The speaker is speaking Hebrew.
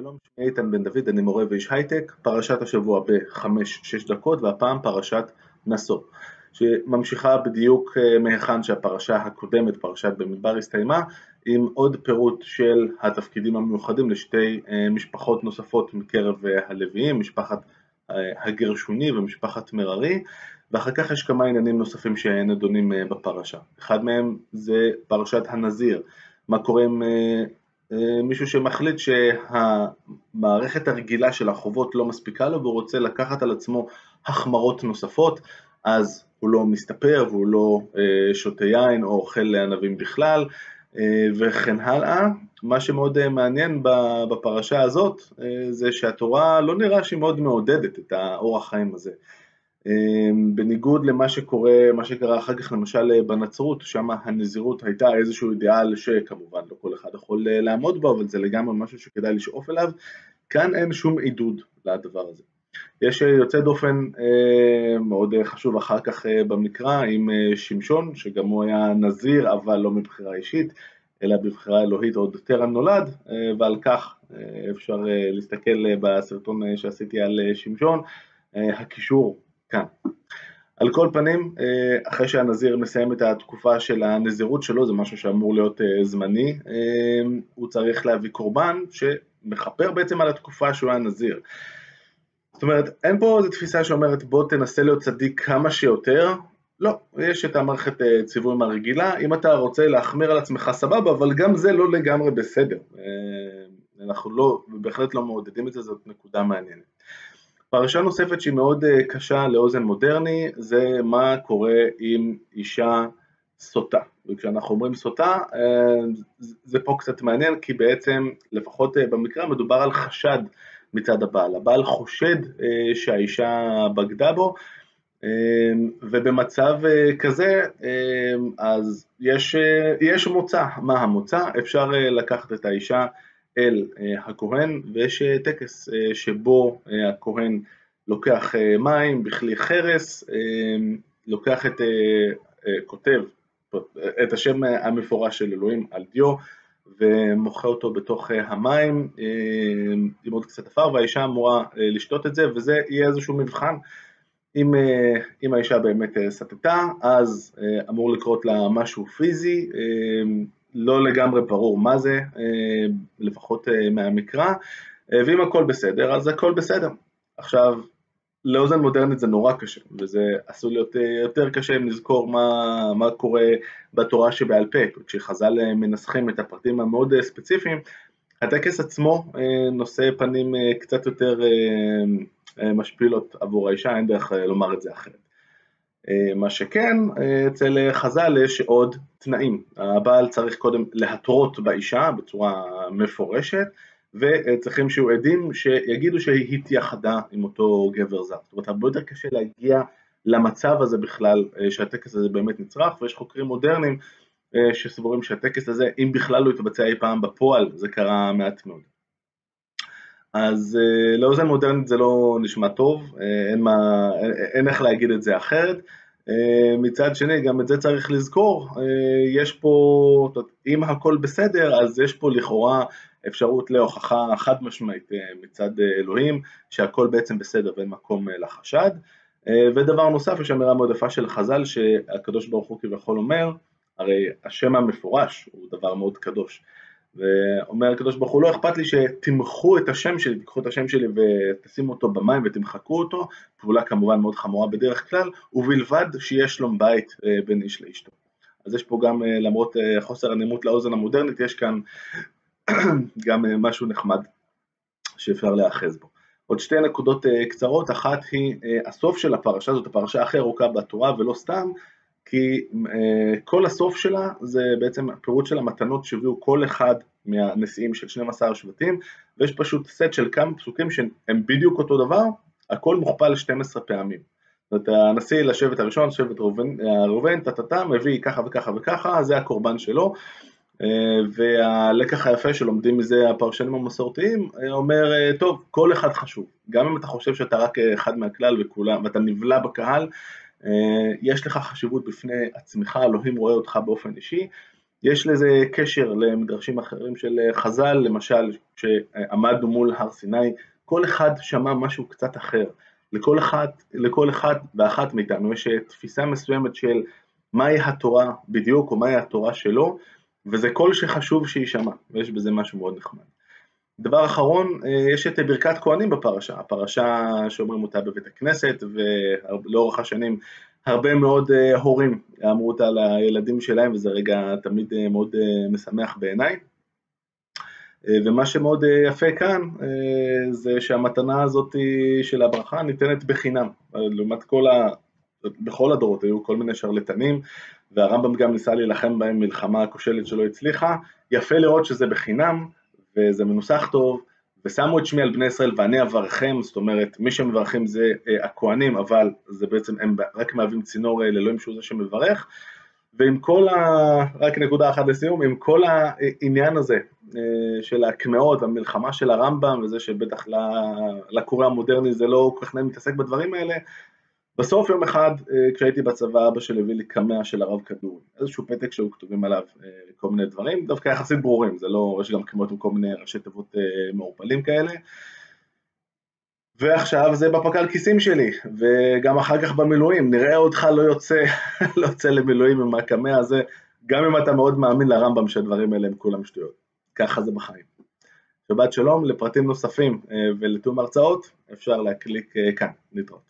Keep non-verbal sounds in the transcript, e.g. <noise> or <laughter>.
שלום, שמי איתן בן דוד, אני מורה ואיש הייטק, פרשת השבוע ב-5-6 דקות, והפעם פרשת נשוא, שממשיכה בדיוק אה, מהיכן שהפרשה הקודמת, פרשת במדבר, הסתיימה, עם עוד פירוט של התפקידים המיוחדים לשתי אה, משפחות נוספות מקרב אה, הלוויים, משפחת הגרשוני ומשפחת מררי, ואחר כך יש כמה עניינים נוספים שנדונים בפרשה. אחד מהם זה פרשת הנזיר, מה קורה עם מישהו שמחליט שהמערכת הרגילה של החובות לא מספיקה לו והוא רוצה לקחת על עצמו החמרות נוספות, אז הוא לא מסתפר והוא לא אה, שותה יין או אוכל ענבים בכלל אה, וכן הלאה. מה שמאוד מעניין בפרשה הזאת זה שהתורה לא נראה שהיא מאוד מעודדת את האורח חיים הזה. אמ, בניגוד למה שקורה, מה שקרה אחר כך למשל אה, בנצרות, שם הנזירות הייתה איזשהו אידיאל שכמובן לא כל אחד יכול אה, לעמוד בו, אבל זה לגמרי משהו שכדאי לשאוף אליו, כאן אין שום עידוד לדבר הזה. יש אה, יוצא דופן מאוד חשוב אחר כך במקרא עם שמשון, שגם הוא היה נזיר אבל לא מבחירה אישית, אלא בבחירה אלוהית עוד טרם נולד, ועל כך אפשר להסתכל בסרטון שעשיתי על שמשון, הקישור כאן. על כל פנים, אה, אחרי שהנזיר מסיים את התקופה של הנזירות שלו, זה משהו שאמור להיות אה, זמני, אה, הוא צריך להביא קורבן שמכפר בעצם על התקופה שהוא היה נזיר. זאת אומרת, אין פה איזו תפיסה שאומרת בוא תנסה להיות צדיק כמה שיותר, לא, יש את המערכת ציוויים הרגילה, אם אתה רוצה להחמיר על עצמך סבבה, אבל גם זה לא לגמרי בסדר. אנחנו לא, בהחלט לא מעודדים את זה, זאת נקודה מעניינת. פרשה נוספת שהיא מאוד אה, קשה לאוזן מודרני זה מה קורה עם אישה סוטה. וכשאנחנו אומרים סוטה אה, זה פה קצת מעניין כי בעצם לפחות אה, במקרה מדובר על חשד מצד הבעל. הבעל חושד שהאישה בגדה בו ובמצב כזה אז יש, יש מוצא. מה המוצא? אפשר לקחת את האישה אל אה, הכהן, ויש אה, טקס אה, שבו הכהן לוקח מים בכלי חרס, לוקח את, כותב את השם המפורש של אלוהים על דיו ומוחה אותו בתוך המים עם עוד קצת עפר והאישה אמורה לשתות את זה וזה יהיה איזשהו מבחן. אם, אם האישה באמת סטתה אז אמור לקרות לה משהו פיזי לא לגמרי ברור מה זה, אה, לפחות אה, מהמקרא, אה, ואם הכל בסדר, אז הכל בסדר. עכשיו, לאוזן מודרנית זה נורא קשה, וזה עשוי להיות יותר קשה אם נזכור מה, מה קורה בתורה שבעל פה, כשחז"ל מנסחים את הפרטים המאוד ספציפיים, הטקס עצמו נושא פנים קצת יותר משפילות עבור האישה, אין דרך לומר את זה אחרת. אה, מה שכן, אה, אצל חז"ל יש עוד תנאים. הבעל צריך קודם להתרות באישה בצורה מפורשת, וצריכים שיהיו עדים שיגידו שהיא התייחדה עם אותו גבר זר. זאת אומרת, הרבה יותר קשה להגיע למצב הזה בכלל, אה, שהטקס הזה באמת נצרך, ויש חוקרים מודרניים שסבורים שהטקס הזה, אם בכלל לא יתבצע אי פעם בפועל, זה קרה מעט מאוד. אז לאוזן מודרנית זה לא נשמע טוב, אין, מה, אין, אין איך להגיד את זה אחרת. מצד שני, גם את זה צריך לזכור, יש פה, אם הכל בסדר, אז יש פה לכאורה אפשרות להוכחה חד משמעית מצד אלוהים, שהכל בעצם בסדר ואין מקום לחשד. ודבר נוסף, יש אמירה מאוד יפה של חז"ל, שהקדוש ברוך הוא כביכול אומר, הרי השם המפורש הוא דבר מאוד קדוש. ואומר הקדוש ברוך הוא, לא אכפת לי שתמחו את השם שלי, תיקחו את השם שלי ותשימו אותו במים ותמחקו אותו, פעולה כמובן מאוד חמורה בדרך כלל, ובלבד שיהיה שלום בית אה, בין איש לאשתו. אז יש פה גם, אה, למרות אה, חוסר הנעימות לאוזן המודרנית, יש כאן <clears throat> גם משהו נחמד שאפשר להיאחז בו. עוד שתי נקודות קצרות, אחת היא הסוף של הפרשה, זאת הפרשה הכי ארוכה בתורה ולא סתם, כי uh, כל הסוף שלה זה בעצם פירוט של המתנות שהביאו כל אחד מהנשיאים של 12 שבטים, ויש פשוט סט של כמה פסוקים שהם בדיוק אותו דבר, הכל מוכפל 12 פעמים. זאת אומרת, הנשיא לשבט הראשון, שבט ראובן, טה-טה-טה, מביא ככה וככה וככה, זה הקורבן שלו, uh, והלקח היפה שלומדים מזה הפרשנים המסורתיים, uh, אומר, טוב, כל אחד חשוב, גם אם אתה חושב שאתה רק אחד מהכלל וכולם, ואתה נבלע בקהל, אה, יש לך חשיבות בפני עצמך, אלוהים רואה אותך באופן אישי, יש לזה קשר למדרשים אחרים של חז"ל, למשל כשעמדנו מול הר סיני, כל אחד שמע משהו קצת אחר. לכל אחד, לכל אחד ואחת מאיתנו יש תפיסה מסוימת של מהי התורה בדיוק, או מהי התורה שלו, וזה קול שחשוב שיישמע, ויש בזה משהו מאוד נחמד. דבר אחרון, יש את ברכת כהנים בפרשה, הפרשה שאומרים אותה בבית הכנסת, ולאורך השנים הרבה מאוד הורים אמרו אותה לילדים שלהם, וזה רגע תמיד מאוד משמח בעיניי. ומה שמאוד יפה כאן, זה שהמתנה הזאת של הברכה ניתנת בחינם, לעומת כל ה... בכל הדורות היו כל מיני שרלטנים, והרמב"ם גם ניסה להילחם בהם מלחמה כושלת שלא הצליחה, יפה לראות שזה בחינם, וזה מנוסח טוב, ושמו את שמי על בני ישראל ואני אברכם, זאת אומרת, מי שמברכים זה הכוהנים, אבל זה בעצם, הם רק מהווים צינור לאלוהים שהוא זה שמברך, ועם כל ה... רק נקודה אחת לסיום, עם כל העניין הזה של הקמעות והמלחמה של הרמב"ם, וזה שבטח לקורא המודרני זה לא כל כך נעים להתעסק בדברים האלה, בסוף יום אחד, כשהייתי בצבא, אבא שלי הביא לי קמע של הרב כדורי, איזשהו פתק שהיו כתובים עליו כל מיני דברים, דווקא יחסית ברורים, זה לא, יש גם עם כל מיני ראשי תיבות מעורפלים כאלה, ועכשיו זה בפק"ל כיסים שלי, וגם אחר כך במילואים, נראה אותך לא יוצא, <laughs> לא יוצא למילואים עם הקמע הזה, גם אם אתה מאוד מאמין לרמב"ם שהדברים האלה הם כולם שטויות, ככה זה בחיים. שבת שלום, לפרטים נוספים ולתיאום הרצאות, אפשר להקליק כאן, להתראות.